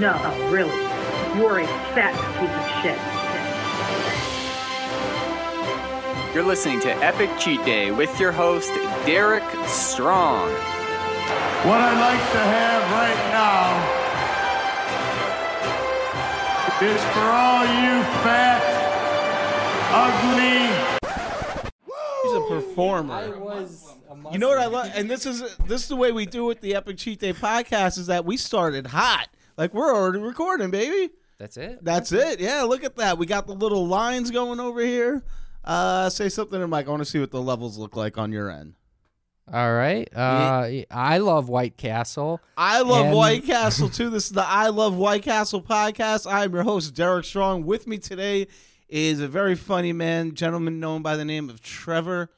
No, really. You're a fat piece of shit. You're listening to Epic Cheat Day with your host, Derek Strong. What I'd like to have right now is for all you fat, ugly, He's a performer. I was. A You know what I love, and this is this is the way we do with the Epic Cheat Day podcast is that we started hot, like we're already recording, baby. That's it. That's it. Yeah, look at that. We got the little lines going over here. Uh, say something to Mike. I want to see what the levels look like on your end. All right. Uh, I love White Castle. I love And- White Castle too. This is the I Love White Castle podcast. I'm your host, Derek Strong. With me today is a very funny man, gentleman known by the name of Trevor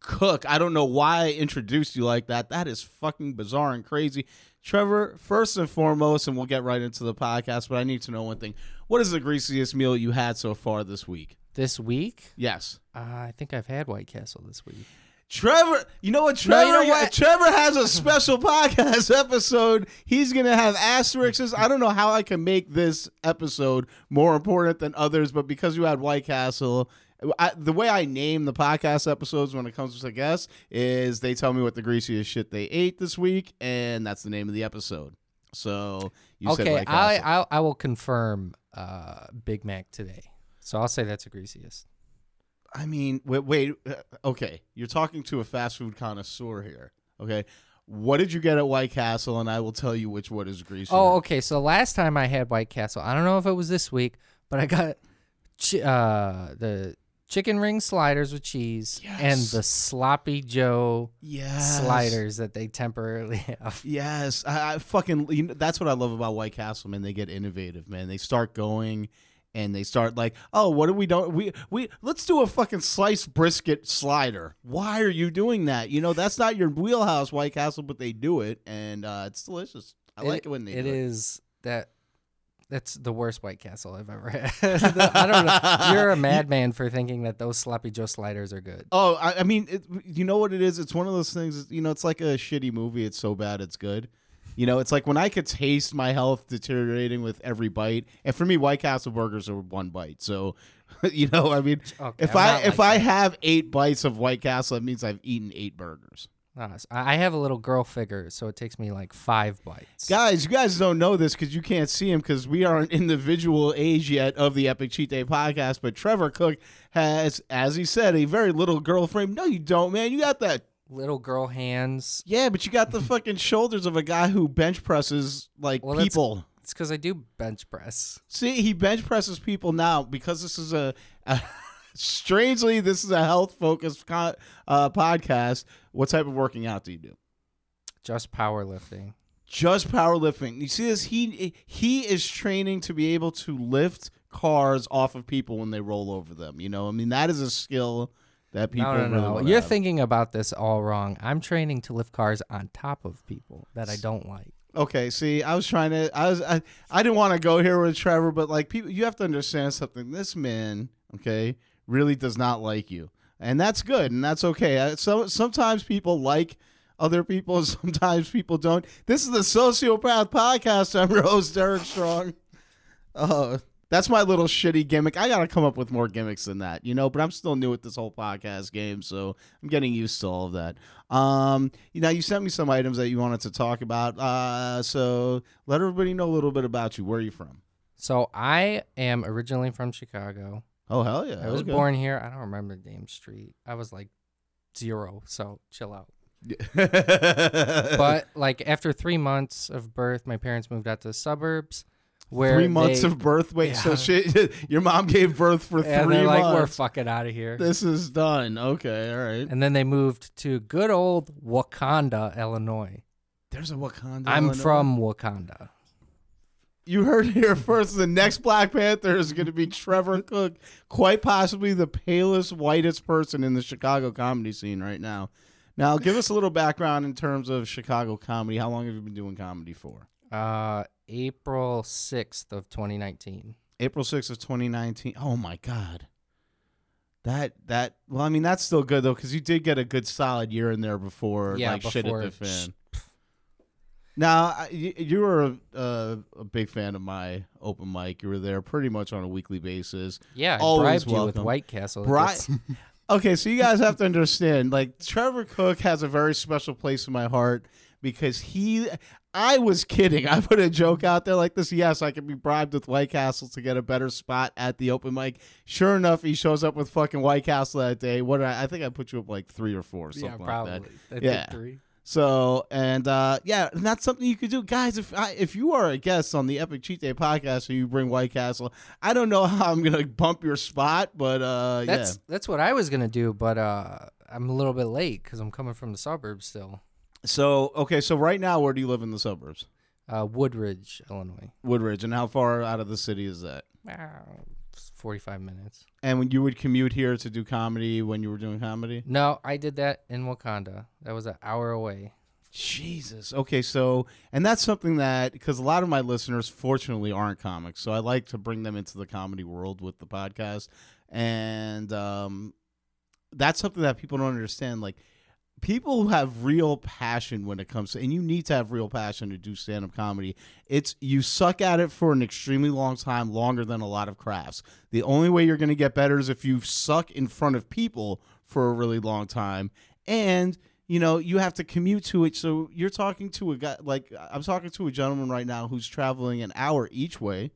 Cook. I don't know why I introduced you like that. That is fucking bizarre and crazy. Trevor, first and foremost, and we'll get right into the podcast, but I need to know one thing. What is the greasiest meal you had so far this week? This week, Yes. uh, I think I've had White Castle this week. Trevor, you know what? No, Trevor, you know what? Trevor has a special podcast episode. He's gonna have asterisks. I don't know how I can make this episode more important than others, but because you had White Castle, I, the way I name the podcast episodes when it comes to guests is they tell me what the greasiest shit they ate this week, and that's the name of the episode. So you said okay, I, I I will confirm uh, Big Mac today. So I'll say that's the greasiest. I mean, wait, wait. uh, Okay, you're talking to a fast food connoisseur here. Okay, what did you get at White Castle? And I will tell you which one is greasy. Oh, okay. So last time I had White Castle, I don't know if it was this week, but I got uh, the chicken ring sliders with cheese and the sloppy Joe yes. sliders that they temporarily have. Yes, I, I fucking. You know, that's what I love about White Castle, man. They get innovative, man. They start going. And they start like, oh, what do we don't we we let's do a fucking sliced brisket slider. Why are you doing that? You know that's not your wheelhouse, White Castle, but they do it, and uh, it's delicious. I like it when they It do it. is that. That's the worst White Castle I've ever had. I don't know. You're a madman for thinking that those sloppy Joe sliders are good. Oh, I, I mean, it, you know what it is? It's one of those things. You know, it's like a shitty movie. It's so bad, it's good. You know, it's like when I could taste my health deteriorating with every bite. And for me, White Castle burgers are one bite. So, you know, I mean, Okay, if I if like I that. have eight bites of White Castle, it means I've eaten eight burgers. I have a little girl figure, so it takes me like five bites. Guys, you guys don't know this because you can't see him because we aren't in the visual age yet of the Epic Cheat Day podcast. But Trevor Cook has, as he said, a very little girl frame. No, you don't, man. You got that Little girl hands. Yeah, but you got the fucking shoulders of a guy who bench presses like Well, people. It's because I do bench press. See, he bench presses people now because this is a, a strangely this is a health focused con- uh, podcast. What type of working out do you do? Just powerlifting. Just powerlifting. You see this? He he is training to be able to lift cars off of people when they roll over them. You know, I mean that is a skill that people. No, no, really no. You're have. thinking about this all wrong. I'm training to lift cars on top of people that I don't like. Okay, see, I was trying to, I was, I, I didn't want to go here with Trevor, but like people, you have to understand something. This man, okay, really does not like you, and that's good, and that's okay. So sometimes people like other people, and sometimes people don't. This is the Sociopath Podcast. I'm your host, Derek Strong. Uh, that's my little shitty gimmick. I gotta come up with more gimmicks than that, you know. But I'm still new at this whole podcast game, so I'm getting used to all of that. Um, you know, you sent me some items that you wanted to talk about. Uh, so let everybody know a little bit about you. Where are you from? So I am originally from Chicago. Oh hell yeah! I was Okay. born here. I don't remember the damn street. I was like zero, so chill out. but like after three months of birth, my parents moved out to the suburbs. Where three months they- of birth. Wait, so Yeah. she, your mom gave birth for and three they're like, we're fucking out of here. this is done. Okay, all right. And then they moved to good old Wauconda, Illinois. There's a Wakanda. I'm Illinois. from Wakanda. You heard here first. The next Black Panther is going to be Trevor Cook, quite possibly the palest, whitest person in the Chicago comedy scene right now. Now, give us a little background in terms of Chicago comedy. How long have you been doing comedy for? Uh, April 6th of 2019. April 6th of 2019. Oh my god. That that well, I mean that's still good though cuz you did get a good solid year in there before Yeah, like shit hit before the fan. Now you, you were a, a, big fan of my open mic. You were there pretty much on a weekly basis. Yeah, I Always bribed you with welcome. White Castle. Bri- okay, so you guys have to understand, like Trevor Cook has a very special place in my heart because he. I was kidding. I put a joke out there like this. Yes, I can be bribed with White Castle to get a better spot at the open mic. Sure enough, he shows up with fucking White Castle that day. What I, I think I put you up like three or four, something yeah, like probably. that. I Yeah. three. So and uh, yeah, and that's something you could do, guys. If I, if you are a guest on the Epic Cheat Day podcast and you bring White Castle, I don't know how I'm gonna bump your spot, but uh, That's yeah. that's what I was gonna do, but uh, I'm a little bit late because I'm coming from the suburbs still. So okay, so right now, where do you live in the suburbs? Uh, Woodridge, Illinois. Woodridge, and how far out of the city is that? Ah, it's 45 minutes. And when you would commute here to do comedy when you were doing comedy? No, I did that in Wauconda. That was an hour away. Jesus. Okay, so and that's something that because a lot of my listeners fortunately aren't comics, so I like to bring them into the comedy world with the podcast, and um, that's something that people don't understand. Like people who have real passion when it comes to, and you need to have real passion to do stand up comedy. It's you suck at it for an extremely long time, longer than a lot of crafts. The only way you're going to get better is if you suck in front of people for a really long time, and you know you have to commute to it. So you're talking to a guy like I'm talking to a gentleman right now who's traveling an hour each way.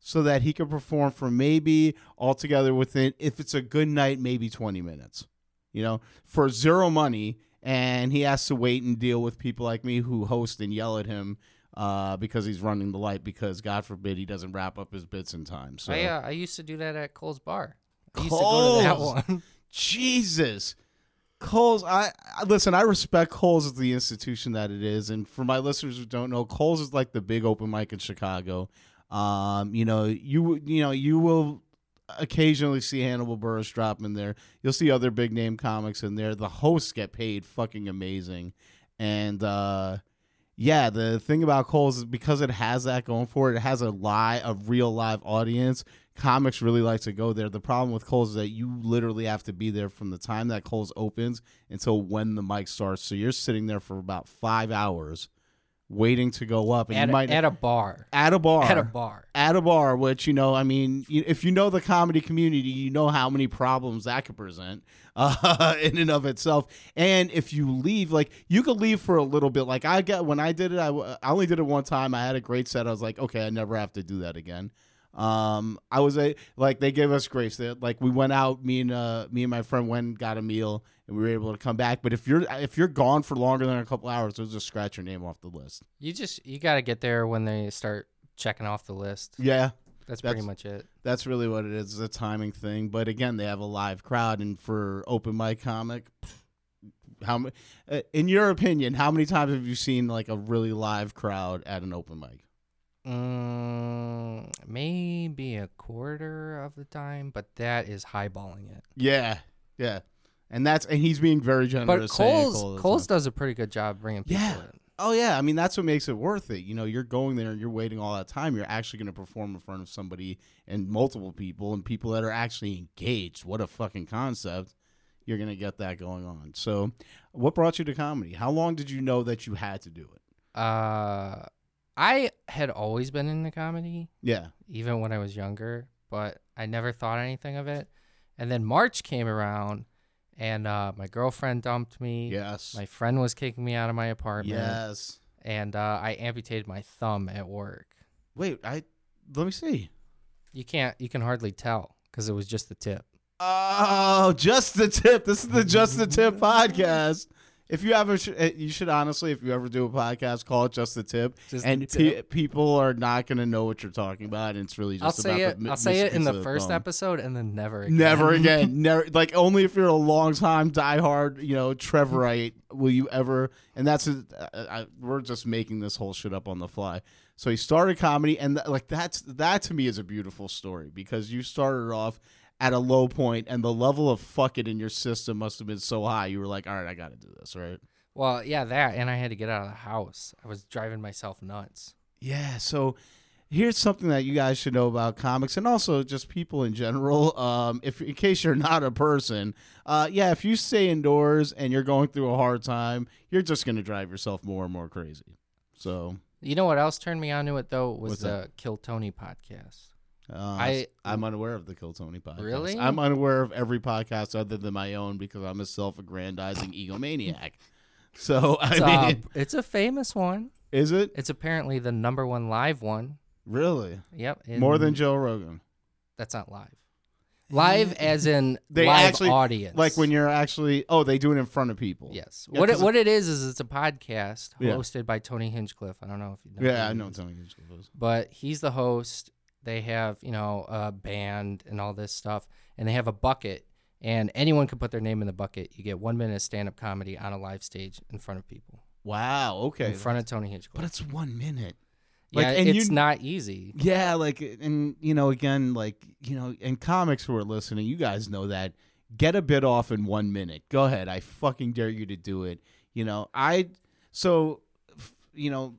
So that he can perform for maybe altogether within, if it's a good night, maybe 20 minutes you know, for zero money, and he has to wait and deal with people like me who host and yell at him uh, because he's running the light because God forbid he doesn't wrap up his bits in time. So I uh, I used to do that at Cole's Bar. I used to go to that one. Jesus. Cole's, I, I listen. I respect Cole's as the institution that it is, and for my listeners who don't know, Cole's is like the big open mic in Chicago. Um, you know, you you know you will occasionally see Hannibal Buress drop in there. You'll see other big name comics in there. The hosts get paid fucking amazing, and uh, yeah, the thing about Cole's is because it has that going for it. It has a lie a real live audience. Comics really like to go there. The problem with Cole's is that you literally have to be there from the time that Cole's opens until when the mic starts. So you're sitting there for about five hours waiting to go up, and at, you a, might at a bar. at a bar At a bar. at a bar, which you know, I mean, you- if you know the comedy community, you know how many problems that could present uh, in and of itself. And if you leave, like you could leave for a little bit. Like I get when I did it, I, I only did it one time. I had a great set. I was like, okay, I never have to do that again. Um, I was a like they gave us grace. They, like we went out, me and uh, me and my friend went and got a meal, and we were able to come back. But if you're if you're gone for longer than a couple hours, they'll just scratch your name off the list. You just you got to get there when they start checking off the list. Yeah, That's, That's- pretty much it. That's really what it is. It's a timing thing. But again, they have a live crowd, and for open mic comic, how uh, in your opinion, how many times have you seen like a really live crowd at an open mic? Mm, maybe a quarter of the time, but that is highballing it. Yeah, yeah, and that's and he's being very generous. But Cole's Cole Cole's does a pretty good job bringing people Yeah. in. Oh yeah, I mean that's what makes it worth it. You know, you're going there and you're waiting all that time. You're actually going to perform in front of somebody and multiple people and people that are actually engaged. What a fucking concept! You're going to get that going on. So, what brought you to comedy? How long did you know that you had to do it? Uh, I had always been into comedy, Yeah. even when I was younger, but I never thought anything of it. And then March came around, and uh, my girlfriend dumped me. Yes. My friend was kicking me out of my apartment. yes. And uh, I amputated my thumb at work. Wait, I let me see. You can't. You can hardly tell because it was just the tip. Oh, just the tip. This is the Just the Tip podcast. If you ever, sh- eh, you should honestly, if you ever do a podcast, call it Just the Tip, Just the and pe- people are not going to know what you're talking about. And it's really just. I'll just say about it. mi- I'll say it in the of first episode, and then never again. Never again. Never like only if you're a long time diehard, you know, Trevorite will you ever. And that's a, I, I, we're just making this whole shit up on the fly. So he started comedy, and th- like that's that to me is a beautiful story because you started off at a low point, and the level of fuck it in your system must have been so high. You were like, all right, I got to do this, right? Well, yeah, that, and I had to get out of the house. I was driving myself nuts. Yeah, so here's something that you guys should know about comics and also just people in general. Um, if in case you're not a person, uh, yeah, if you stay indoors and you're going through a hard time, you're just gonna drive yourself more and more crazy. So You know what else turned me on to it though was What's the that? Kill Tony podcast. Uh, I- I'm unaware of the Kill Tony podcast. Really? I'm unaware of every podcast other than my own because I'm a self-aggrandizing egomaniac. So I It's, mean, uh, it's a famous one. is it It's apparently the number one live one. really Yep. in- more than Joe Rogan? that's not live. Live as in They live actually- audience. Like when you're actually oh they do it in front of people. Yes. Yeah, what it, what it is is it's a podcast Yeah. hosted by Tony Hinchcliffe. I don't know if you know. Yeah, I know. Tony Hinchcliffe is. But he's the host. They have you know a band and all this stuff, and they have a bucket, and anyone can put their name in the bucket. You get one minute of stand up comedy on a live stage in front of people, Wow. Okay. in front of Tony Hitchcock. but it's one minute. yeah, and it's you- not easy. Yeah, like and you know, again, like you know, and comics who are listening, you guys know that. Get a bit off in one minute. Go ahead. I fucking dare you to do it. You know, I so you know,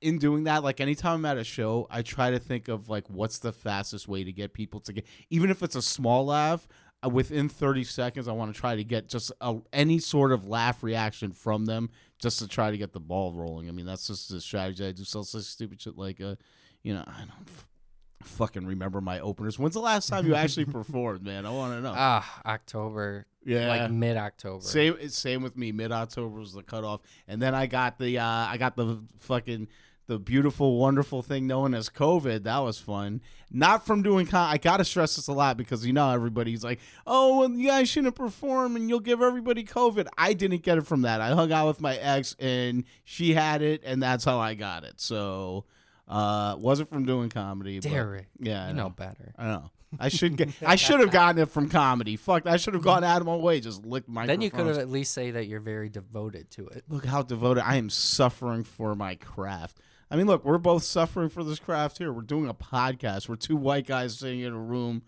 in doing that, like anytime I'm at a show, I try to think of like what's the fastest way to get people to get, even if it's a small laugh. uh, Within 30 seconds, I want to try to get just a, any sort of laugh reaction from them, just to try to get the ball rolling. I mean, that's just the strategy I do. So such stupid shit like, uh, you know, I don't f- fucking remember my openers. When's the last time you actually performed, man? I want to know. Ah, October, yeah, like mid October. same. Same with me. Mid October was the cutoff, and then I got the uh, I got the fucking the beautiful, wonderful thing known as COVID. That was fun. Not from doing. Con- I gotta stress this a lot because you know everybody's like, "Oh, well, you guys shouldn't perform, and you'll give everybody COVID." I didn't get it from that. I hung out with my ex, and she had it, and that's how I got it. So, uh, wasn't from doing comedy. but- Derek, yeah, I you know know. better. I know. I should get. I should have gotten it from comedy. Fuck. I should have gone out of my way. Just licked my. Then you could have at least say that you're very devoted to it. Look how devoted I am suffering for my craft. I mean, look, we're both suffering for this craft here. We're doing a podcast. We're two white guys sitting in a room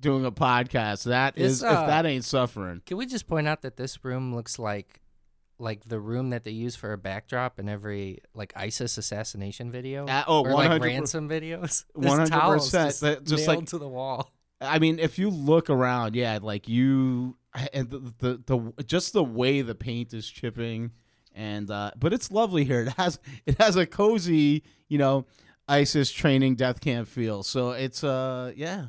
doing a podcast. That is, uh, if that ain't suffering. Can we just point out that this room looks like like the room that they use for a backdrop in every like ISIS assassination video? Uh, oh, or like ransom videos? 100%, Just, that- just nailed like- to the wall. I mean, if you look around, yeah, like you and the the, the just the way the paint is chipping, and uh, but it's lovely here. It has it has a cozy, you know, ISIS training death camp feel. So it's uh, yeah.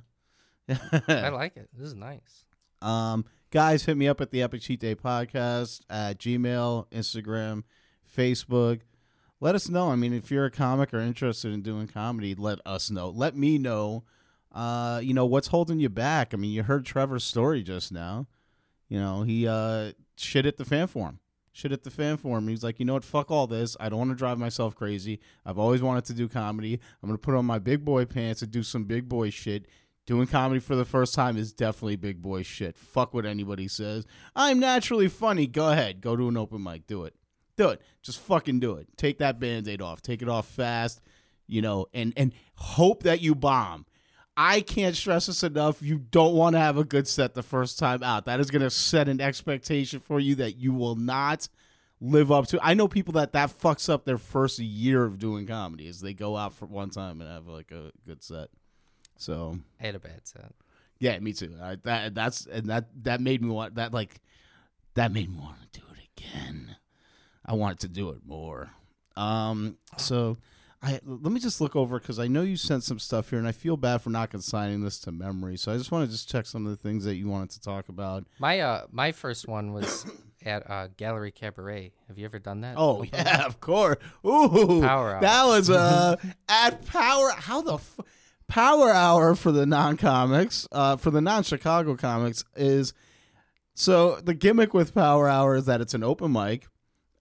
I like it. This is nice. Um, guys, hit me up at the Epic Cheat Day Podcast at Gmail, Instagram, Facebook. Let us know. I mean, if you're a comic or interested in doing comedy, let us know. Let me know. Uh, you know what's holding you back. I mean, you heard Trevor's story just now. You know, he uh shit at the fan forum. Shit at the fan for forum. He's like, you know what? Fuck all this. I don't want to drive myself crazy. I've always wanted to do comedy. I'm gonna put on my big boy pants and do some big boy shit. Doing comedy for the first time is definitely big boy shit. Fuck what anybody says. I'm naturally funny. Go ahead. Go to an open mic. Do it. Do it. Just fucking do it. Take that band-aid off. Take it off fast. You know, and and hope that you bomb. I can't stress this enough. You don't want to have a good set the first time out. That is going to set an expectation for you that you will not live up to. I know people that that fucks up their first year of doing comedy is they go out for one time and have like a good set. So I had a bad set. yeah, me too. I, that that's and that that made me want that like that made me want to do it again. I wanted to do it more. Um, so I let me just look over because I know you sent some stuff here, and I feel bad for not consigning this to memory. So I just want to just check some of the things that you wanted to talk about. My uh my first one was at uh Gallery Cabaret. Have you ever done that? Oh Open? yeah, of course. Ooh, Power Hour. That was uh at Power. How the f- Power Hour for the non comics, uh, for the non Chicago comics is so the gimmick with Power Hour is that it's an open mic,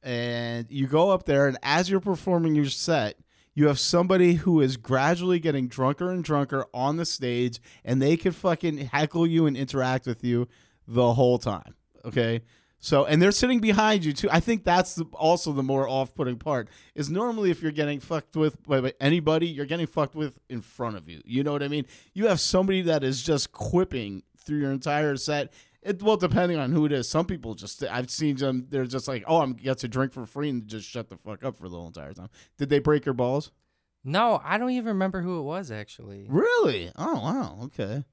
and you go up there, and as you're performing your set. You have somebody who is gradually getting drunker and drunker on the stage, and they can fucking heckle you and interact with you the whole time. Okay, so, and they're sitting behind you too. I think that's also the more off-putting part. Is normally if you're getting fucked with by anybody, you're getting fucked with in front of you. You know what I mean? You have somebody that is just quipping through your entire set. It, well, depending on who it is, some people just I've seen them. They're just like, "Oh, I'm get to drink for free," and just shut the fuck up for the whole entire time. Did they break your balls? No, I don't even remember who it was actually. Really? Oh wow. Okay.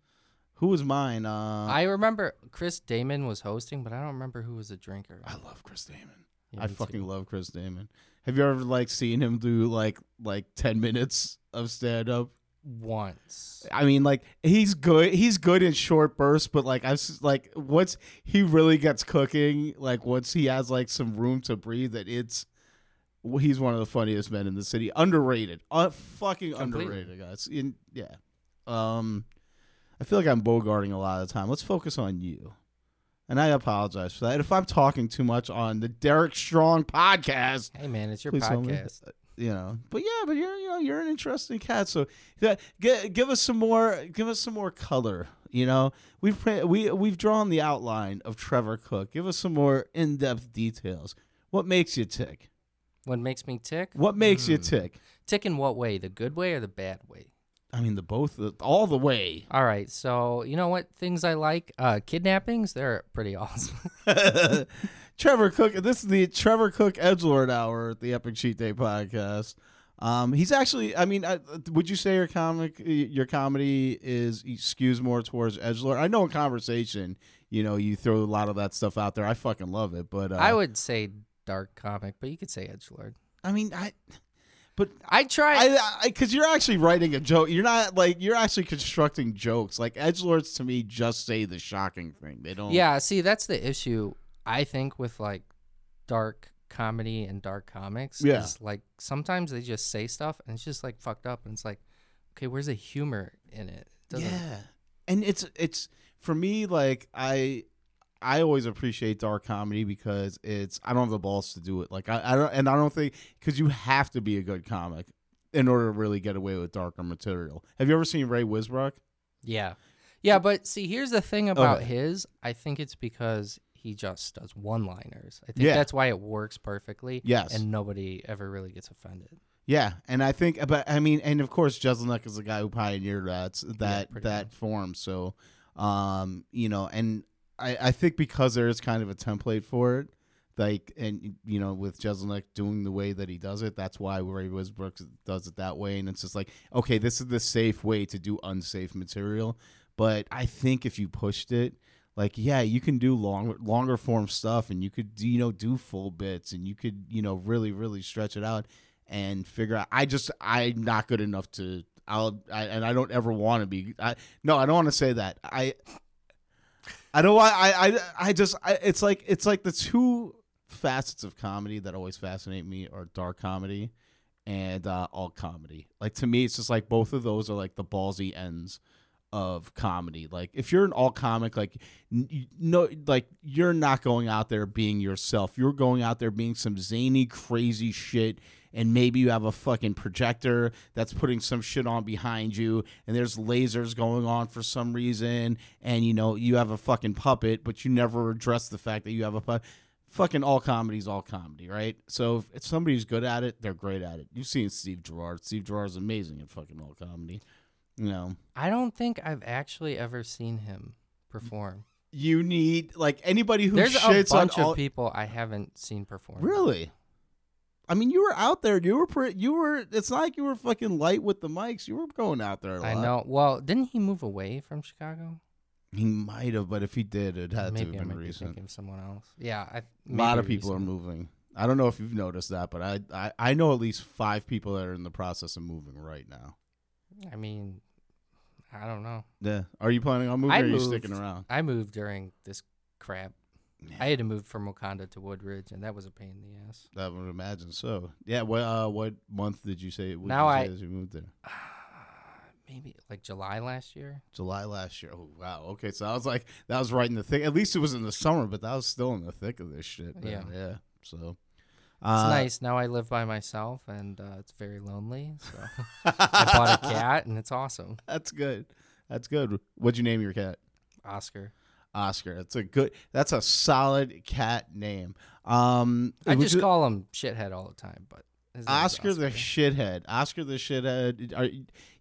Who was mine? Uh, I remember Chris Damon was hosting, but I don't remember who was a drinker. I love Chris Damon. Yeah, I fucking too. love Chris Damon. Have you ever like seen him do like like ten minutes of stand up? Once. I mean, like he's good. He's good in short bursts, but like I've s- like once he really gets cooking, like once he has like some room to breathe, that it's well, he's one of the funniest men in the city. Underrated, uh, fucking Completely. underrated, guys. In, yeah, um, I feel like I'm bogarting a lot of the time. Let's focus on you, and I apologize for that. If I'm talking too much on the Derek Strong podcast, Hey man, it's your Please tell me. podcast. You know but yeah but you're you know you're an interesting cat so yeah, g- give us some more give us some more color you know we've pra- we we've drawn the outline of Trevor Cook give us some more in-depth details what makes you tick What makes me tick? what makes you Hmm. tick Tick in what way? The good way or the bad way? I mean the both the, all the way All right, so you know what things I like? Uh, kidnappings, they're pretty awesome. Trevor Cook this is the Trevor Cook Edgelord hour at the Epic Cheat Day podcast um, he's actually. I mean, I, would you say your comic, your comedy is skews more towards edgelord? I know in conversation, you know, you throw a lot of that stuff out there. I fucking love it, but uh, I would say dark comic, but you could say edgelord. I mean, I. But I try. I, because you're actually writing a joke. You're not like you're actually constructing jokes. Like edge lords to me just say the shocking thing. They don't. yeah, see, that's the issue. I think with like dark comedy and dark comics. Yeah. is, like sometimes they just say stuff and it's just like fucked up, and it's like, okay, where's the humor in it? Yeah, and it's it's for me like I I always appreciate dark comedy because it's I don't have the balls to do it. Like I, I don't and I don't think because you have to be a good comic in order to really get away with darker material. Have you ever seen Ray Wisbrook? Yeah. Yeah, but see, here's the thing about Okay. his. I think it's because he just does one liners. I think Yeah. that's why it works perfectly. Yes. And nobody ever really gets offended. Yeah, and I think, but I mean, and of course, Jeselnik is the guy who pioneered that that pretty that form. So, um, you know, and I I think because there is kind of a template for it, like, and you know, with Jeselnik doing the way that he does it, that's why Ray Wisbrook does it that way, and it's just like, okay, this is the safe way to do unsafe material. But I think if you pushed it, like yeah you can do long longer form stuff and you could you know do full bits and you could you know really really stretch it out and figure out i just i'm not good enough to i'll I, and i don't ever want to be i no i don't want to say that. I i don't want i i, I just I, it's like it's like the two facets of comedy that always fascinate me are dark comedy and uh comedy. Like to me it's just like both of those are like the ballsy ends of comedy. Like if you're an alt comic, like you- no, like you're not going out there being yourself. You're going out there being some zany, crazy shit. And maybe you have a fucking projector that's putting some shit on behind you, and there's lasers going on for some reason, and you know you have a fucking puppet, but you never address the fact that you have a. Fucking alt comedy's alt comedy, right? So if, somebody's good at it, they're great at it. You've seen Steve Gerard. Steve Gerrard's amazing at fucking alt comedy. Know, I don't think I've actually ever seen him perform. you need like anybody who There's a bunch on all, of people I haven't seen perform. Really? I mean, you were out there. You were pretty. You were. It's not like you were fucking light with the mics. You were going out there a lot. I know. Well, didn't he move away from Chicago? He might have, but if he did, it had Maybe to have been be recent. of someone else. Yeah, I, A lot of people are moving. I don't know if you've noticed that, but I, I I know at least five people that are in the process of moving right now. I mean, I don't know. Yeah. Are you planning on moving? I or are you sticking around? I moved during this crap. I had to move from Wauconda to Woodridge, and that was a pain in the ass. I would imagine so. Yeah. What uh, what month did you say? Now you I- as you moved there? Maybe like July last year. July last year. Oh wow. Okay, so I was like, that was right in the thick. At least it was in the summer, but that was still in the thick of this shit. man. Yeah. Yeah. So. It's uh, nice. Now I live by myself, and uh, it's very lonely. So I bought a cat, and it's awesome. That's good. That's good. What'd you name your cat? Oscar. Oscar. That's a good. That's a solid cat name. Um, I just you- call him shithead all the time, but name's Oscar, the shithead. Oscar the shithead. Are,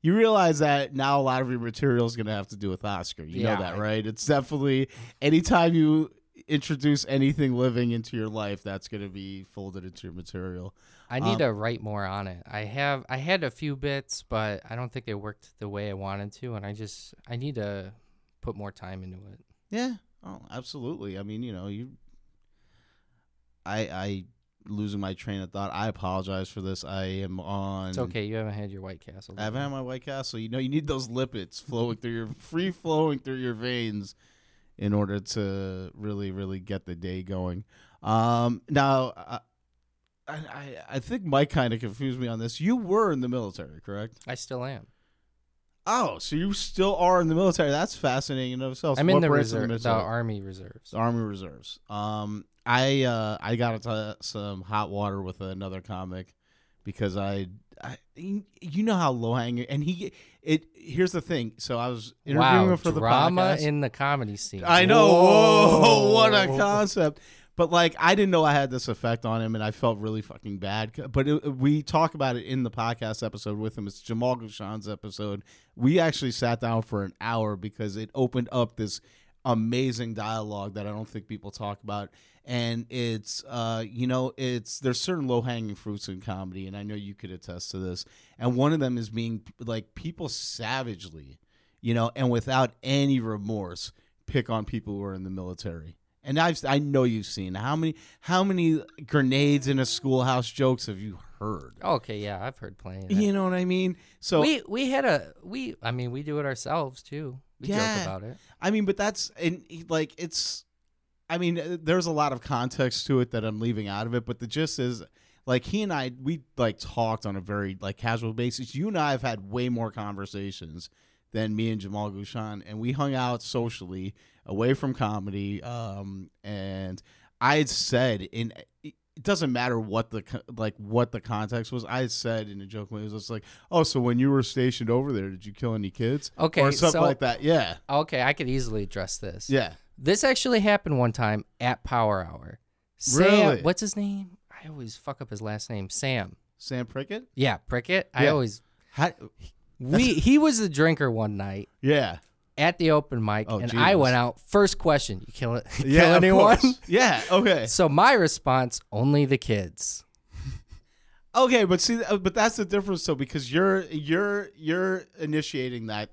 you realize that now a lot of your material is going to have to do with Oscar. You Yeah, know that, right? It's definitely anytime you introduce anything living into your life, that's going to be folded into your material. I need Um, to write more on it. I have I had a few bits, but I don't think they worked the way I wanted to, and I just I need to put more time into it. Yeah. Oh, absolutely. I mean, you know, you. I I losing my train of thought. I apologize for this. I am on. It's okay. You haven't had your White Castle. I haven't had my White Castle. You know, you need those lipids flowing through your free flowing through your veins in order to really, really get the day going. Um, now, I, I, I think Mike kind of confused me on this. You were in the military, correct? I still am. Oh, so you still are in the military? That's fascinating in itself. I'm in the reserve, the military? Army Reserves. The Army Reserves. Um, I uh, I got into some hot water with another comic because I, I you know how low hanging and he it. Here's the thing. So I was interviewing Wow, him for the drama in the comedy scene. I know. Whoa, what a concept. But like, I didn't know I had this effect on him, and I felt really fucking bad. But it, we talk about it in the podcast episode with him. It's Jamal Gushan's episode. We actually sat down for an hour because it opened up this amazing dialogue that I don't think people talk about. And it's, uh, you know, it's there's certain low hanging fruits in comedy, and I know you could attest to this. And one of them is being like people savagely, you know, and without any remorse, pick on people who are in the military. And I've I know you've seen how many how many grenades in a schoolhouse jokes have you heard? Okay, yeah, I've heard plenty. You know what I mean? So we we had a we. I mean, we do it ourselves too. We Yeah. joke about it. I mean, but that's and like it's. I mean, uh, there's a lot of context to it that I'm leaving out of it, but the gist is, like he and I, we like talked on a very like casual basis. You and I have had way more conversations than me and Jamal Gushan, and we hung out socially away from comedy. Um, and I had said in. It doesn't matter what the like what the context was. I said in a joke when it was just like, "Oh, so when you were stationed over there, did you kill any kids?" Okay, or something so- like that. Yeah, Okay, I could easily address this. yeah. This actually happened one time at Power Hour. Sam, Really? what's his name? I always fuck up his last name. Sam. Sam Prickett. Yeah, Prickett. I Yeah. always How, we he was the drinker one night yeah, at the open mic, Oh, and Jesus. I went out. First question: You kill it? yeah. kill of anyone? course. Yeah. Okay. So my response: Only the kids. Okay, but see, uh, but that's the difference, though, because you're you're you're initiating that.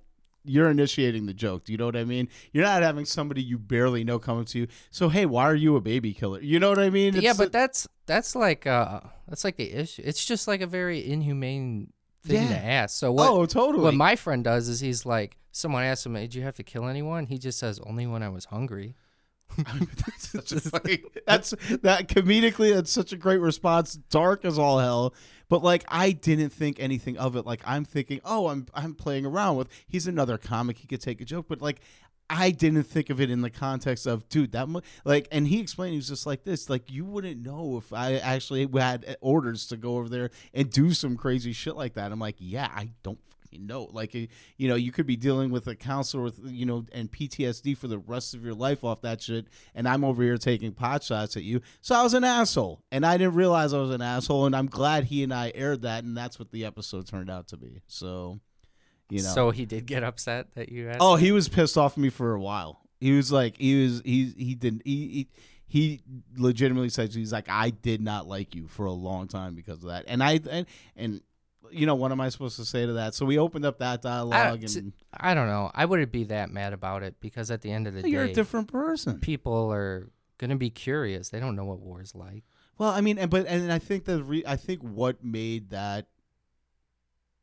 You're initiating the joke. Do you know what I mean? You're not having somebody you barely know coming to you. So hey, why are you a baby killer? You know what I mean? yeah, but a- that's that's like uh that's like the issue. It's just like a very inhumane thing to ask. So what? oh, totally. What my friend does is he's like, someone asks him, "Did you have to kill anyone?" He just says, "Only when I was hungry." that's that's that comedically that's such a great response dark as all hell but like i didn't think anything of it. Like i'm thinking oh i'm i'm playing around with he's another comic. He could take a joke. But like I didn't think of it in the context of, dude, that mu- like, and he explained he was just like this, like you wouldn't know if I actually had orders to go over there and do some crazy shit like that. I'm like, yeah, I don't fucking know. Like, eh, you know, you could be dealing with a counselor with, you know, and PTSD for the rest of your life off that shit, and I'm over here taking pot shots at you. So I was an asshole, and I didn't realize I was an asshole, and I'm glad he and I aired that, and that's what the episode turned out to be. So, you know, So he did get upset that you asked. Oh, he was pissed off at me for a while. He was like, he was, he, he didn't, he, he, he legitimately says he's like, I did not like you for a long time because of that. And I, and, and you know, what am I supposed to say to that? So we opened up that dialogue, s- and I don't know. I wouldn't be that mad about it because at the end of the you're day, a different person. people are gonna be curious. They don't know what war's like. Well, I mean, and but and I think the re, I think what made that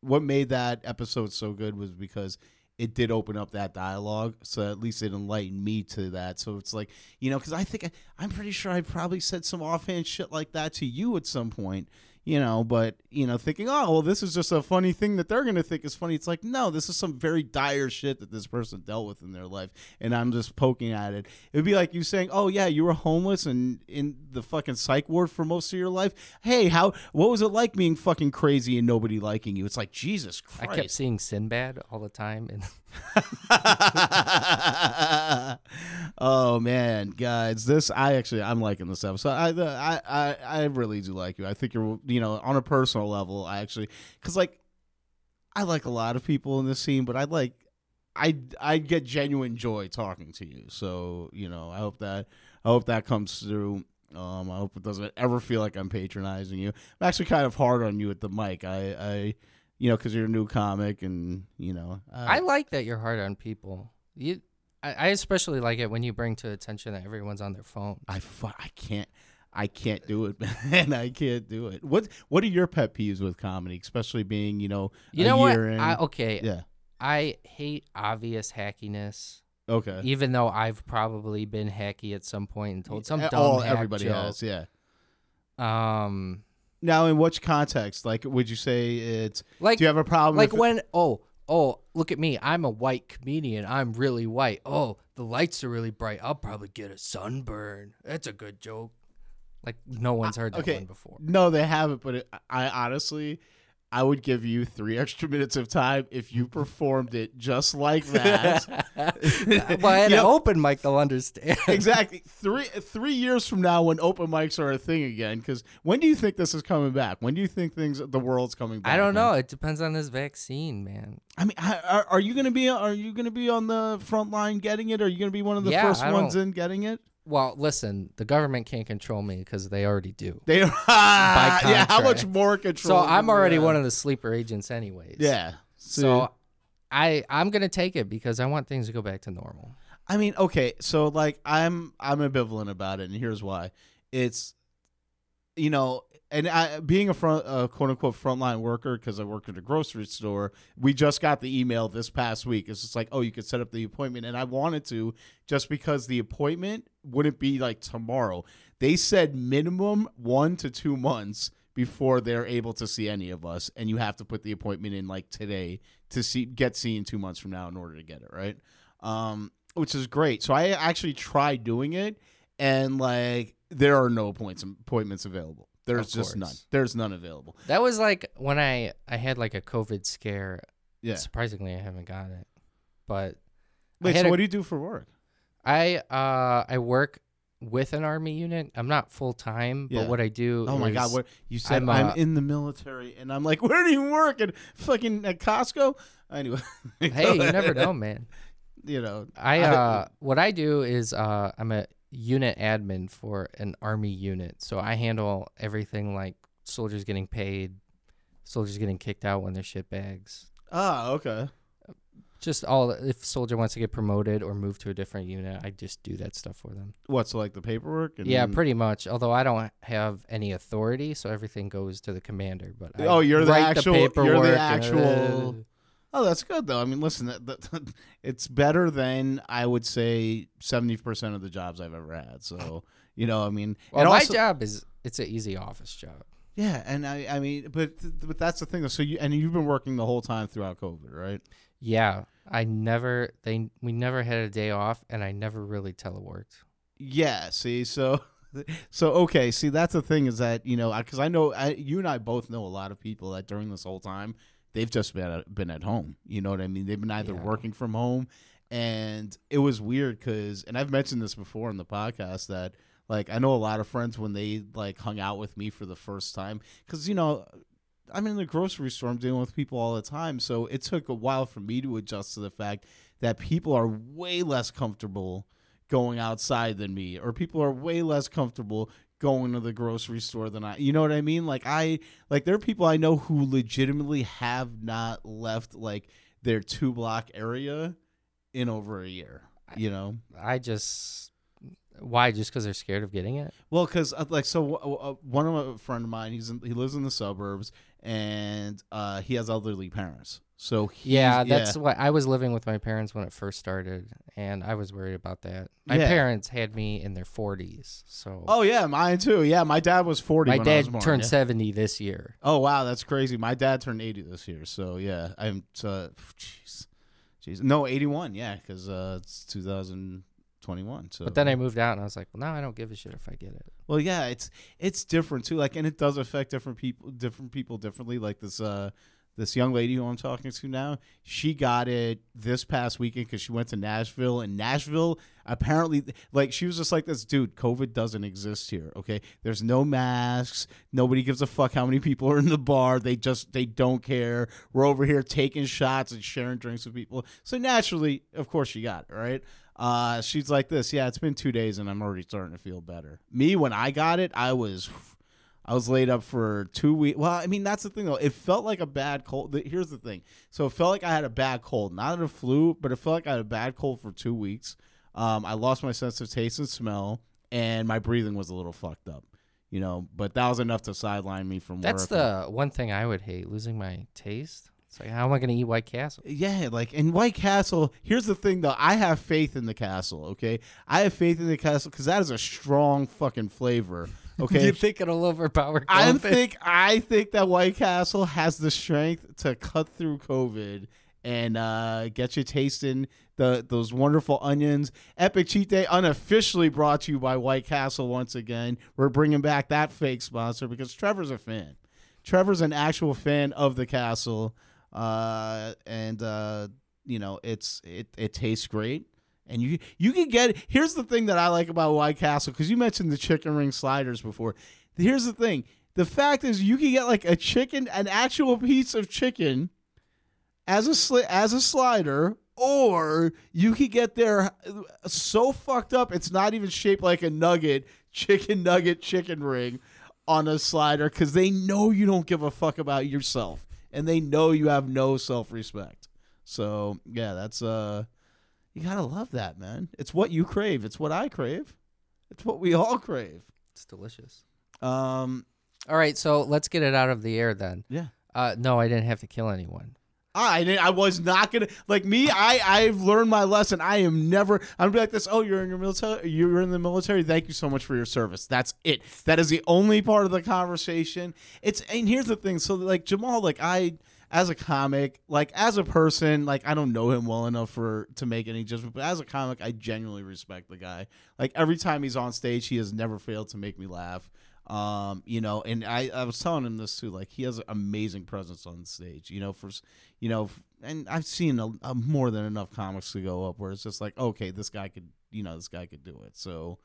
what made that episode so good was because it did open up that dialogue. So at least it enlightened me to that. So it's like you know, because I think I, I'm pretty sure I probably said some offhand shit like that to you at some point. You know, but you know, thinking, oh well, this is just a funny thing that they're gonna think is funny. It's like, no, this is some very dire shit that this person dealt with in their life, and I'm just poking at it. It would be like you saying, "Oh yeah, you were homeless and in the fucking psych ward for most of your life." Hey, how what was it like being fucking crazy and nobody liking you? It's like Jesus Christ. I kept seeing Sinbad all the time, and oh man, guys, this I actually I'm liking this episode. I I I I really do like you. I think you're you know on a personal level. I actually because like I like a lot of people in this scene, but I like I I get genuine joy talking to you. So you know I hope that I hope that comes through. Um, I hope it doesn't ever feel like I'm patronizing you. I'm actually kind of hard on you at the mic. I I you know because you're a new comic and you know I like that you're hard on people. You, I, I especially like it when you bring to attention that everyone's on their phone. I fu- I can't. I can't do it, man. I can't do it. What What are your pet peeves with comedy, especially being you know You know what? in? I, okay, yeah. I hate obvious hackiness. Okay. Even though I've probably been hacky at some point and told some Uh, dumb all hack everybody joke. has, yeah. Um, Now, in which context? Like, would you say it's? like do you have a problem? like if it- when oh oh look at me i'm a white comedian i'm really white oh the lights are really bright i'll probably get a sunburn that's a good joke like no one's uh, heard that okay. one before No, they haven't. But it, I honestly, I would give you three extra minutes of time if you performed it just like that. well at You an know- open mic they'll understand exactly. Three three years from now, when open mics are a thing again, because when do you think this is coming back? When do you think things the world's coming back? i don't man? know it depends on this vaccine man I mean, are, are you gonna be are you gonna be on the front line getting it? Are you gonna be one of the Yeah, first I ones in getting it? Well listen the government can't control me because they already do They yeah. How much more control? so i'm already one of the sleeper agents anyways Yeah. so i i'm gonna take it because i want things to go back to normal I mean, okay, so like I'm I'm ambivalent about it, and here's why. It's you know, and I being a front uh, quote unquote frontline worker because I work at a grocery store. We just got the email this past week. It's just like, oh, you could set up the appointment, and I wanted to just because the appointment wouldn't be like tomorrow. They said minimum one to two months before they're able to see any of us, and you have to put the appointment in like today to see get seen two months from now in order to get it right. Um, which is great. So I actually tried doing it, and like there are no points appointments available. There's just none. There's none available. That was like when I I had like a COVID scare. Yeah. Surprisingly, I haven't got it, but Wait. So a- what do you do for work? I uh I work with an army unit. I'm not full time, Yeah. but what I do. Oh my god! What you said? I'm, I'm, uh, in the military, and I'm like, where do you work? At fucking at Costco? Anyway. Hey, you never know, man. You know. I uh what I do is uh I'm a unit admin for an army unit. So I handle everything like soldiers getting paid, soldiers getting kicked out when they're shit bags. Ah, okay. Just all if soldier wants to get promoted or move to a different unit, I just do that stuff for them. What's like the paperwork? And Yeah, then- pretty much. Although I don't have any authority, so everything goes to the commander. But I Oh, you're the actual- The you're the actual- Oh, that's good though. I mean, listen, that, that, it's better than I would say seventy percent of the jobs I've ever had. So you know, I mean, Well, my also- job is it's an easy office job. Yeah, and I, I mean, but but that's the thing. So you and you've been working the whole time throughout COVID, right? Yeah, I never they we never had a day off, and I never really teleworked. Yeah. See, so so okay. See, that's the thing is that you know because I know I, you and I both know a lot of people that during this whole time they've just been at, been at home. You know what I mean? They've been either Yeah. working from home, and it was weird because and I've mentioned this before in the podcast that like I know a lot of friends when they like hung out with me for the first time because you know. I'm in the grocery store. I'm dealing with people all the time, so it took a while for me to adjust to the fact that people are way less comfortable going outside than me or people are way less comfortable going to the grocery store than I you know what I mean? Like I like there are people I know who legitimately have not left like their two block area in over a year you know? I just why? Just because they're scared of getting it. well cuz uh, like so uh, one of my a friend of mine he's in, he lives in the suburbs and uh he has elderly parents so Yeah, that's what I was living with my parents when it first started, and I was worried about that. My Yeah. parents had me in their 40s, so Oh yeah, mine too. Yeah, my dad was 40 my when I was dad born, turned yeah. 70 this year. Oh wow, that's crazy. My dad turned eighty this year, so yeah, I'm. Uh, jeez, jeez, no, eighty-one. Yeah, because uh, it's two thousand twenty-one. So, But then I moved out, and I was like, well, now I don't give a shit if I get it. well, yeah, it's it's different too. Like, and it does affect different people, different people differently. Like this, uh, this young lady who I'm talking to now, she got it this past weekend because she went to Nashville, and Nashville apparently, like, she was just like this, dude. COVID doesn't exist here. Okay, there's no masks. Nobody gives a fuck how many people are in the bar. They just they don't care. We're over here taking shots and sharing drinks with people. So naturally, of course, she got it right. Uh, she's like this. Yeah, it's been two days and I'm already starting to feel better. Me, when I got it, I was. I was laid up for two weeks. Well, I mean, that's the thing though. It felt like a bad cold. Here's the thing. So it felt like I had a bad cold, not a flu, but it felt like I had a bad cold for two weeks. Um, I lost my sense of taste and smell, and my breathing was a little fucked up. you know. But that was enough to sideline me from That's the one thing I would hate losing my taste. It's like, how am I going to eat White Castle? Yeah, like in White Castle. Here's the thing, though. I have faith in the castle. Okay, I have faith in the castle because that is a strong fucking flavor. Okay, you think it'll overpower I think I think that White Castle has the strength to cut through COVID and uh, get you tasting the those wonderful onions. Epic Cheat Day unofficially brought to you by White Castle once again. We're bringing back that fake sponsor because Trevor's a fan. Trevor's an actual fan of the castle, uh, and uh, you know it's it it tastes great. And you you can get here's the thing that I like about White Castle because you mentioned the chicken ring sliders before. Here's the thing: the fact is you can get like a chicken, an actual piece of chicken, as a sli- as a slider, or you can get there so fucked up it's not even shaped like a nugget, chicken nugget, chicken ring on a slider because they know you don't give a fuck about yourself and they know you have no self respect. So yeah, that's uh, you gotta love that, man. It's what you crave. It's what I crave. It's what we all crave. It's delicious. Um, All right, so let's get it out of the air then. yeah. Uh, no, I didn't have to kill anyone. I didn't, I was not gonna like me. I I've learned my lesson. I am never. I'm be like this. Oh, you're in your military. You're in the military. Thank you so much for your service. That's it. That is the only part of the conversation. It's and here's the thing. So like Jamal, like I as a comic, like as a person, like I don't know him well enough for to make any judgment. But as a comic, I genuinely respect the guy. Like every time he's on stage, he has never failed to make me laugh. Um, you know, and I, I was telling him this too. Like he has an amazing presence on stage. You know, for you know, and I've seen a, a more than enough comics to go up where it's just like, okay, this guy could, you know, this guy could do it. So,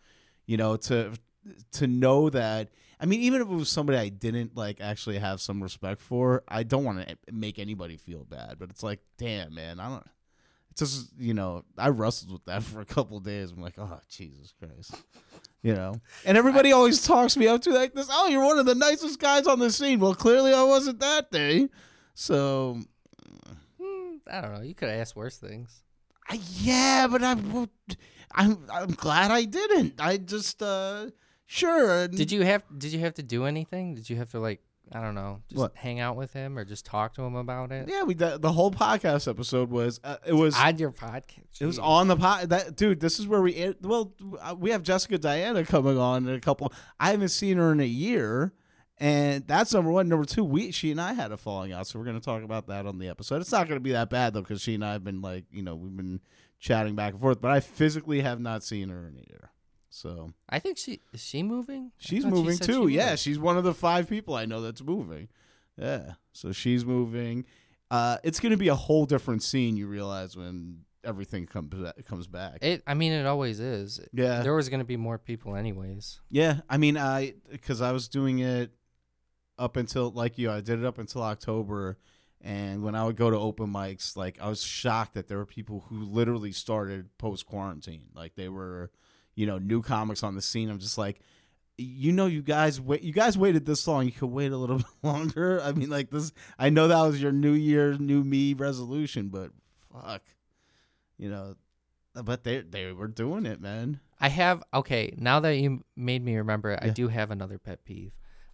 you know, to to know that. I mean, even if it was somebody I didn't like actually have some respect for, I don't want to make anybody feel bad. But it's like, damn, man, I don't. It's just you know, I wrestled with that for a couple of days. I'm like, oh Jesus Christ, you know. And everybody always talks me up to like this. Oh, you're one of the nicest guys on the scene. Well, clearly I wasn't that day. So Hmm, I don't know. You could have asked worse things. I, yeah, but I'm I'm I'm glad I didn't. I just uh sure. Did you have Did you have to do anything? Did you have to like I don't know, just What? hang out with him or just talk to him about it? Yeah, we the, the whole podcast episode was uh, it was on your podcast. It was on the pod. That dude, this is where we well, uh, we have Jessica Diana coming on in a couple. I haven't seen her in a year, and that's number one. Number two, we she and I had a falling out, so we're gonna talk about that on the episode. It's not gonna be that bad though, because she and I have been like, you know, we've been chatting back and forth, but I physically have not seen her in a year. So I think she is she moving. She's thought she moving too. she yeah, she's one of the five people I know that's moving. Yeah, so she's moving. Uh, it's gonna be a whole different scene. You realize when everything comes comes back. It. I mean, it always is. yeah, There was gonna be more people anyways. Yeah, I mean, I because I was doing it up until like you, I did it up until October, and when I would go to open mics, like I was shocked that there were people who literally started post quarantine, like they were, you know, new comics on the scene. I'm just like, you know, you guys wait, you guys waited this long, you could wait a little bit longer. I mean, like this, I know that was your New Year, New Me resolution, but fuck, you know, but they they were doing it, man. I have okay. Now that you made me remember, it, I do have another pet peeve.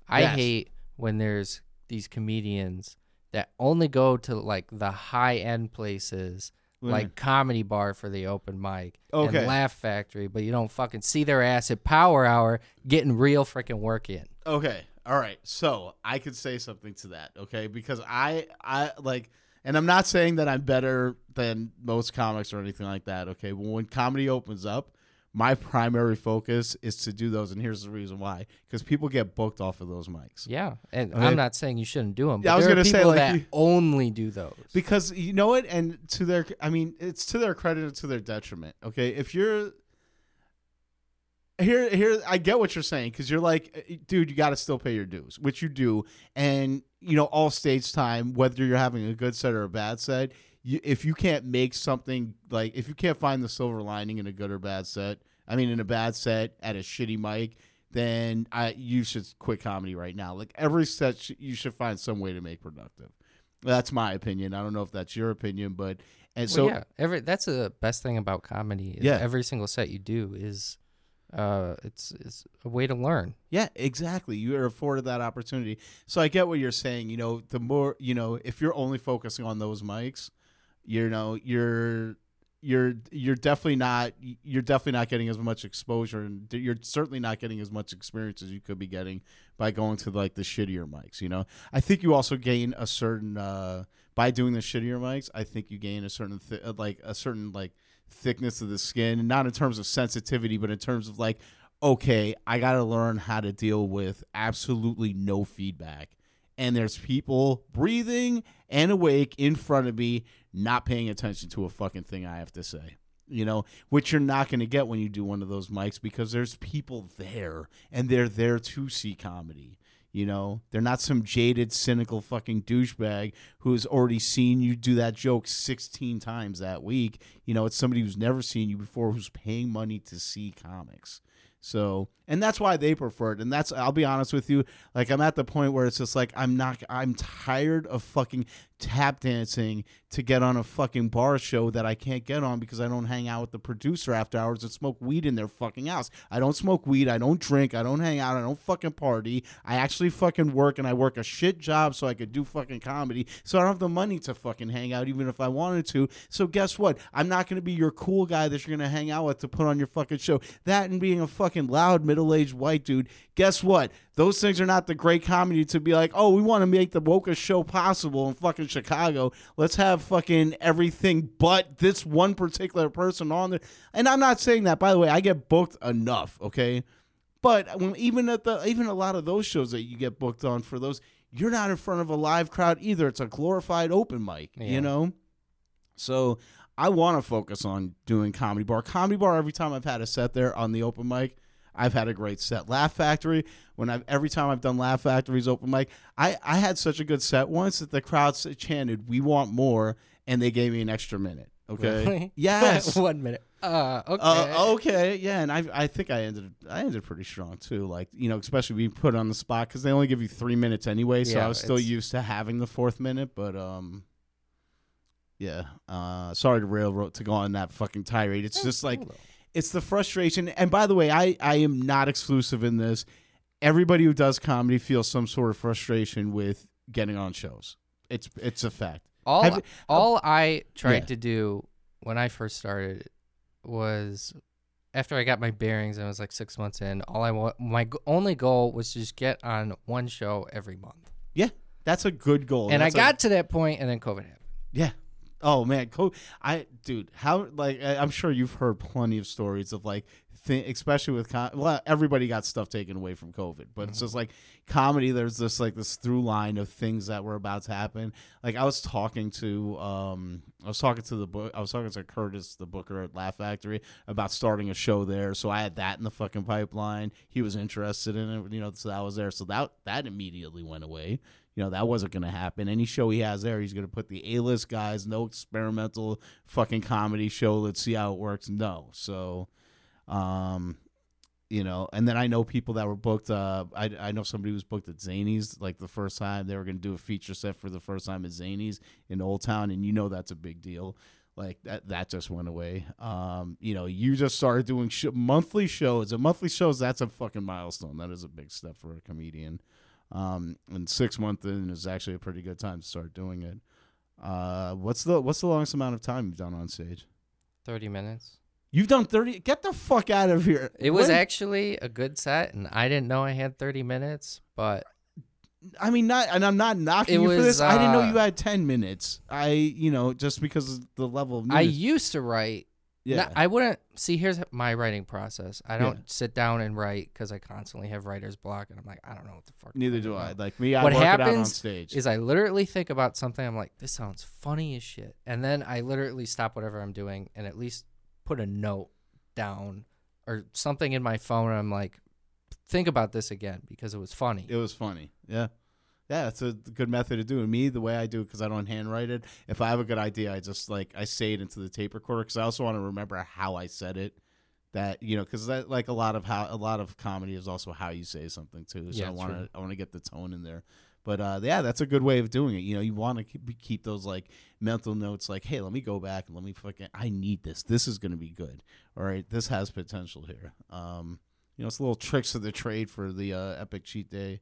I Yes. hate when there's these comedians that only go to like the high end places, What do you like mm-hmm. comedy bar for the open mic Okay. and Laugh Factory, but you don't fucking see their ass at Power Hour getting real freaking work in. Okay. All right. So I could say something to that, okay? Because I I like and I'm not saying that I'm better than most comics or anything like that, okay? But when comedy opens up, my primary focus is to do those and here's the reason why. Because people get booked off of those mics. Yeah, and Okay. I'm not saying you shouldn't do them. Yeah, but I was gonna say, like, that you- only do those. Because you know what? And to their I mean, it's to their credit and to their detriment. Okay. If you're here here I get what you're saying because you're like, eh, dude, you got to still pay your dues, which you do, and you know all stage time, whether you're having a good set or a bad set, if you can't make something like if you can't find the silver lining in a good or bad set, I mean in a bad set at a shitty mic, then I you should quit comedy right now. Like every set, sh- you should find some way to make productive. That's my opinion. I don't know if that's your opinion, but and Well, so yeah, every that's the best thing about comedy. Is Yeah. every single set you do is Uh, it's it's a way to learn. Yeah, exactly. You are afforded that opportunity. So I get what you're saying. You know, the more you know, if you're only focusing on those mics, you know, you're you're you're definitely not you're definitely not getting as much exposure and you're certainly not getting as much experience as you could be getting by going to like the shittier mics you know? I think you also gain a certain uh by doing the shittier mics i think you gain a certain uh, like a certain like thickness of the skin not in terms of sensitivity but in terms of like okay i got to learn how to deal with absolutely no feedback. And there's people breathing and awake in front of me not paying attention to a fucking thing I have to say. You know, which you're not going to get when you do one of those mics because there's people there and they're there to see comedy. You know, they're not some jaded, cynical fucking douchebag who has already seen you do that joke 16 times that week. You know, it's somebody who's never seen you before who's paying money to see comics. So, and that's why they prefer it. And that's, I'll be honest with you, like, I'm at the point where it's just like, I'm not, I'm tired of fucking tap dancing to get on a fucking bar show that I can't get on because I don't hang out with the producer after hours and smoke weed in their fucking house. I don't smoke weed. I don't drink. I don't hang out. I don't fucking party. I actually fucking work and I work a shit job so I could do fucking comedy. So I don't have the money to fucking hang out even if I wanted to. So guess what? I'm not going to be your cool guy that you're going to hang out with to put on your fucking show. That and being a fucking loud middle aged white dude. Guess what? Those things are not the great comedy to be like, oh, we want to make the wokest show possible in fucking Chicago. Let's have fucking everything but this one particular person on there. And I'm not saying that, by the way, I get booked enough, okay? But when, even at the even a lot of those shows that you get booked on for those, you're not in front of a live crowd either. It's a glorified open mic, Yeah. you know. So I want to focus on doing comedy bar. Comedy bar. Every time I've had a set there on the open mic, I've had a great set. Laugh Factory. When I've every time I've done Laugh Factory's open mic, I I had such a good set once that the crowd chanted, "We want more," and they gave me an extra minute. Okay. Really? Yes. One minute. Uh, okay. Uh, okay, yeah, and I I think I ended I ended pretty strong too. Like you know, especially being put on the spot because they only give you three minutes anyway. So Yeah, I was still used to having the fourth minute, but um, yeah. Uh, sorry to railroad to go on that fucking tirade. It's just like Cool. It's the frustration. And by the way, I I am not exclusive in this. Everybody who does comedy feels some sort of frustration with getting on shows. It's it's a fact. all Have all I tried Yeah. to do when I first started was after I got my bearings and I was like six months in. All I want, my only goal was to just get on one show every month, Yeah, that's a good goal. and I That's a- got to that point, and then COVID happened. Yeah. Oh man, co- I dude, how like I- I'm sure you've heard plenty of stories of like, th- especially with com- well, everybody got stuff taken away from COVID, but it's just like comedy. There's this like this through line of things that were about to happen. Like I was talking to, um, I was talking to the book, I was talking to Curtis, the booker at Laugh Factory, about starting a show there. So I had that in the fucking pipeline. He was interested in it, you know, so that was there. So that that immediately went away. You know, that wasn't going to happen. Any show he has there, he's going to put the A list guys, no experimental fucking comedy show. Let's see how it works. No. So, um, you know, and then I know people that were booked. Uh, I, I know somebody was booked at Zanies like the first time they were going to do a feature set for the first time at Zanies in Old Town, and you know that's a big deal. Like that, that just went away. Um, you know, you just started doing sh- monthly shows. And monthly shows, that's a fucking milestone. That is a big step for a comedian. Um, and six months in is actually a pretty good time to start doing it. Uh, what's the what's the longest amount of time you've done on stage? Thirty minutes. You've done thirty. Get the fuck out of here. It was When- actually a good set, and I didn't know I had thirty minutes, but I mean, not, and I'm not knocking It you for was, this. I didn't know uh, you had ten minutes. I, you know, just because of the level of I used to write. Yeah, No, I wouldn't see. Here's my writing process. I don't sit down and write because I constantly have writer's block, and I'm like, I don't know what the fuck. Neither do I. about. Like me, I What work it out on happens stage. Is I literally think about something. I'm like, this sounds funny as shit, and then I literally stop whatever I'm doing and at least put a note down or something in my phone. And I'm like, think about this again because it was funny. It was funny. Yeah. Yeah, that's a good method of doing me. The way I do it, because I don't handwrite it. If I have a good idea, I just like I say it into the tape recorder because I also want to remember how I said it. That you know, because that like a lot of how a lot of comedy is also how you say something too. So Yeah, I want to. I want to get the tone in there. But uh, yeah, that's a good way of doing it. You know, you want to keep, keep those like mental notes, like, hey, let me go back and let me fucking, I need this. This is going to be good. All right, this has potential here. Um, you know, it's little tricks of the trade for the uh, Epic Cheat Day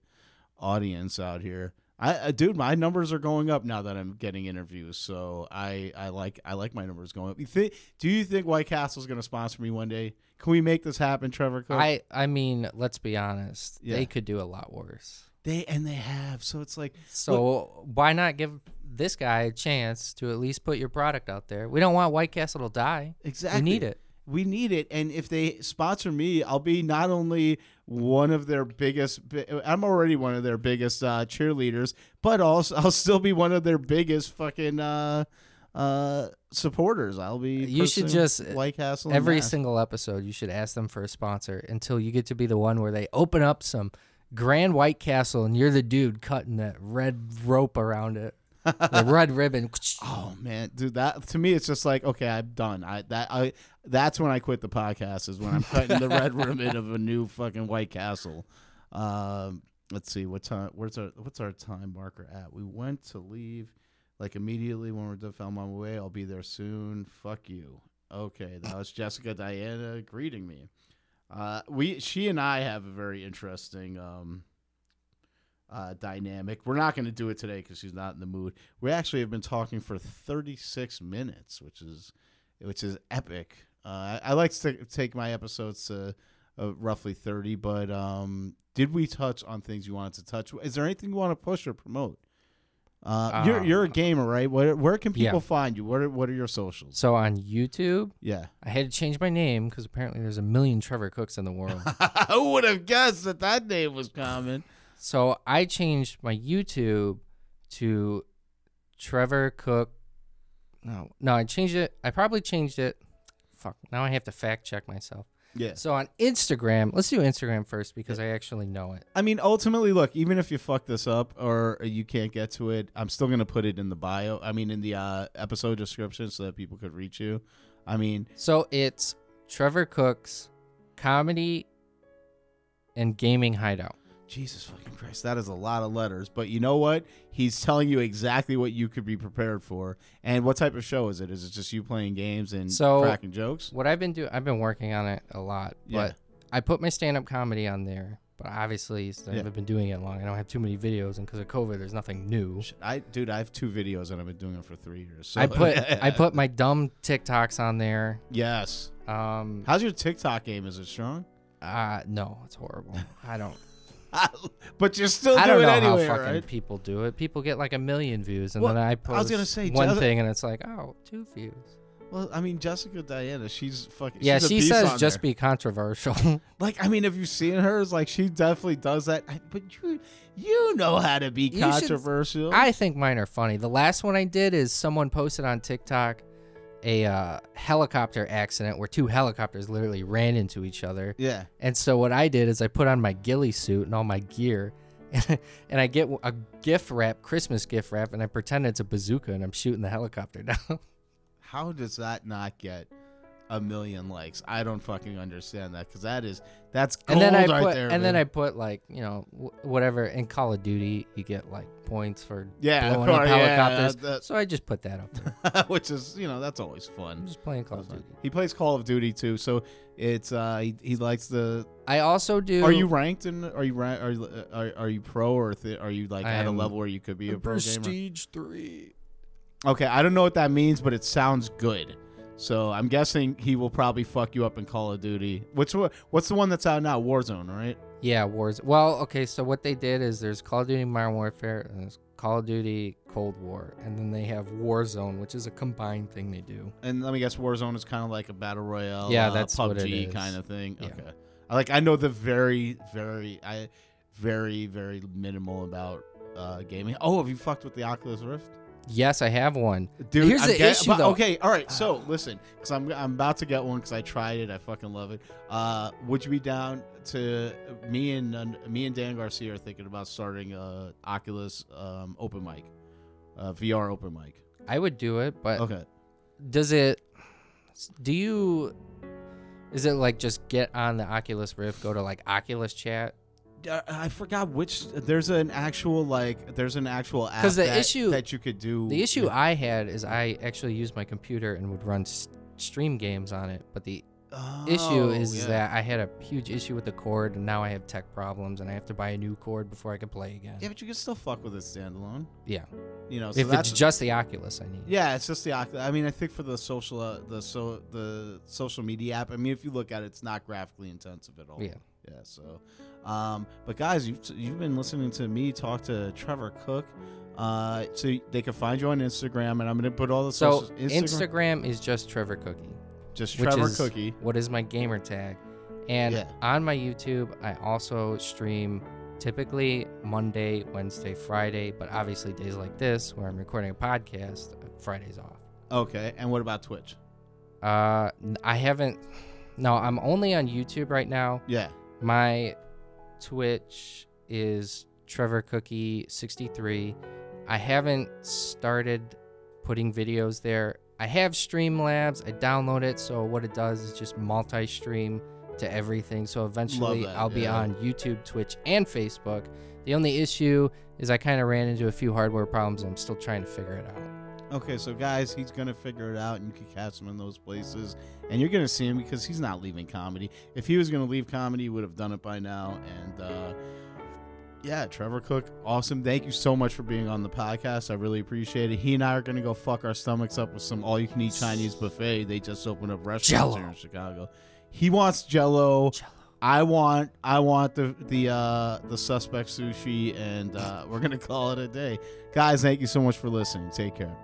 audience out here. I, uh, dude, my numbers are going up now that I'm getting interviews. So I, I like, I like my numbers going up. You think? Do you think White Castle is going to sponsor me one day? Can we make this happen, Trevor? Cook? I I mean, let's be honest. Yeah. They could do a lot worse. they and they have. So it's like, So why not give this guy a chance to at least put your product out there? We don't want White Castle to die. exactly, We need it. We need it, and if they sponsor me, I'll be not only one of their biggest. I'm already one of their biggest uh, cheerleaders, but also I'll still be one of their biggest fucking uh, uh, supporters. I'll be. You should just- White Castle Every single episode, you should ask them for a sponsor until you get to be the one where they open up some Grand White Castle and you're the dude cutting that red rope around it, the red ribbon. Oh man, dude, that to me it's just like okay, I'm done. I that I that's when I quit the podcast is when I'm cutting the red ribbon of a new fucking White Castle. Um, let's see what time. Where's our what's our time marker at? We went to leave like immediately when we're done. On my way, I'll be there soon. Fuck you. Okay, that was Jessica Diana greeting me. Uh, we she and I have a very interesting um uh, dynamic. We're not going to do it today because she's not in the mood. We actually have been talking for 36 minutes, which is which is epic. Uh, I, I like to take my episodes to uh, roughly 30, but um, did we touch on things you wanted to touch? Is there anything you want to push or promote? Uh, you're you're a Uh, gamer, right? Where where can yeah. people find you? What are what are your socials? So on YouTube, Yeah, I had to change my name because apparently there's a million Trevor Cooks in the world. who would have guessed that that name was common? So I changed my YouTube to Trevor Cook. No, no, I changed it. I probably changed it. Fuck. Now I have to fact check myself. Yeah. So on Instagram, let's do Instagram first because I actually know it. I mean, ultimately, look, even if you fuck this up or you can't get to it, I'm still gonna put it in the bio. I mean, in the uh, episode description, so that people could reach you. I mean, So it's Trevor Cook's comedy and gaming hideout. Jesus fucking Christ, that is a lot of letters. But you know what? He's telling you exactly what you could be prepared for. And what type of show is it? Is it just you playing games and So- cracking jokes? What I've been doing, I've been working on it a lot, Yeah. but I put my stand-up comedy on there. But obviously, I haven't been doing it long. I don't have too many videos, and because of COVID, there's nothing new. I, dude, I have two videos and I've been doing it for three years. So I put I put my dumb TikToks on there. yes. Um, How's your TikTok game? Is it strong? uh, no, it's horrible. I don't. but you're still I do don't know anyway, how fucking right? people do it. People get like a million views, and Well, then I I post was gonna say, one Jessica- thing, and it's like, oh, two views. Well, I mean, Jessica Diana, she's fucking. Yeah, she's she says just there. be controversial. like. I mean, have you seen her? It's like she definitely does that. I, but you, you know how to be should- controversial. I think mine are funny. The last one I did is someone posted on TikTok a uh, helicopter accident where two helicopters literally ran into each other. yeah. And so what I did is I put on my ghillie suit and all my gear, and I get a gift wrap, Christmas gift wrap, and I pretend it's a bazooka and I'm shooting the helicopter down. How does that not get a million likes? I don't fucking understand that because that is that's gold and then I right put, there. and then I put like you know wh- whatever in Call of Duty you get like points for Yeah, blowing up course, yeah, helicopters. that- so I just put that up there. which is you know that's always I'm fun. just playing Call of Duty. He plays Call of Duty too, so it's uh he, he likes the. I also do. Are you ranked in? Are you rank, are, you- are are you pro or th- are you like I at a level where you could be a pro gamer? Prestige three? Okay, I don't know what that means, but it sounds good. So I'm guessing he will probably fuck you up in Call of Duty. Which one? What's the one that's out now? Warzone, right? Yeah, wars. Well, okay. So what they did is there's Call of Duty Modern Warfare and there's Call of Duty Cold War, and then they have Warzone, which is a combined thing they do. And let me guess, Warzone is kind of like a battle royale. Yeah, uh, that's PUBG what it is. kind of thing. Yeah. Okay, like I know the very, very, I very, very minimal about uh, gaming. Oh, have you fucked with the Oculus Rift? Yes, I have one. Dude, Here's I'm the get- issue, but- though. Okay, all right. So listen, because I'm I'm about to get one because I tried it. I fucking love it. Uh, would you be down to me and uh, me and Dan Garcia are thinking about starting a Oculus um, open mic, uh, VR open mic. I would do it, but Okay. does it? Do you? Is it like just get on the Oculus Rift, go to like Oculus Chat? Uh, I forgot which. There's an actual like. There's an actual app the that, issue- that you could do. The issue I had is I actually used my computer and would run stream games on it, but the issue Oh, is yeah. that I had a huge issue with the cord, and now I have tech problems, and I have to buy a new cord before I can play again. Yeah, but you can still fuck with it standalone. Yeah, You know, so if that's it's just the Oculus, I need. Yeah, it's just the Oculus. I mean, I think for the social, uh, the so the social media app. I mean, if you look at it, it's not graphically intensive at all. Yeah. Yeah. So, um, but guys, you've you've been listening to me talk to Trevor Cook. Uh, so they can find you on Instagram, and I'm gonna put all the So social Instagram, is just Trevor Cookie, just which Trevor is Cookie. what is my gamer tag, and Yeah. on my YouTube I also stream typically Monday, Wednesday, Friday, but obviously days like this where I'm recording a podcast, Fridays off. Okay, and what about Twitch? Uh, I haven't. No, I'm only on YouTube right now. Yeah. My Twitch is Trevor Cookie 63. I haven't started putting videos there. I have Streamlabs. I download it, so what it does is just multi-stream to everything. So eventually, that, I'll be yeah. on YouTube, Twitch, and Facebook. The only issue is I kind of ran into a few hardware problems. And I'm still trying to figure it out. Okay, so guys, he's gonna figure it out, and you can catch him in those places, and you're gonna see him because he's not leaving comedy. If he was gonna leave comedy, he would have done it by now. And uh, yeah, Trevor Cook, awesome. Thank you so much for being on the podcast. I really appreciate it. He and I are gonna go fuck our stomachs up with some all-you-can-eat Chinese buffet. They just opened up restaurants here in Chicago. He wants Jello. Jell-O. I want I want the the uh, the suspect sushi, and uh, we're gonna call it a day. Guys, thank you so much for listening. Take care.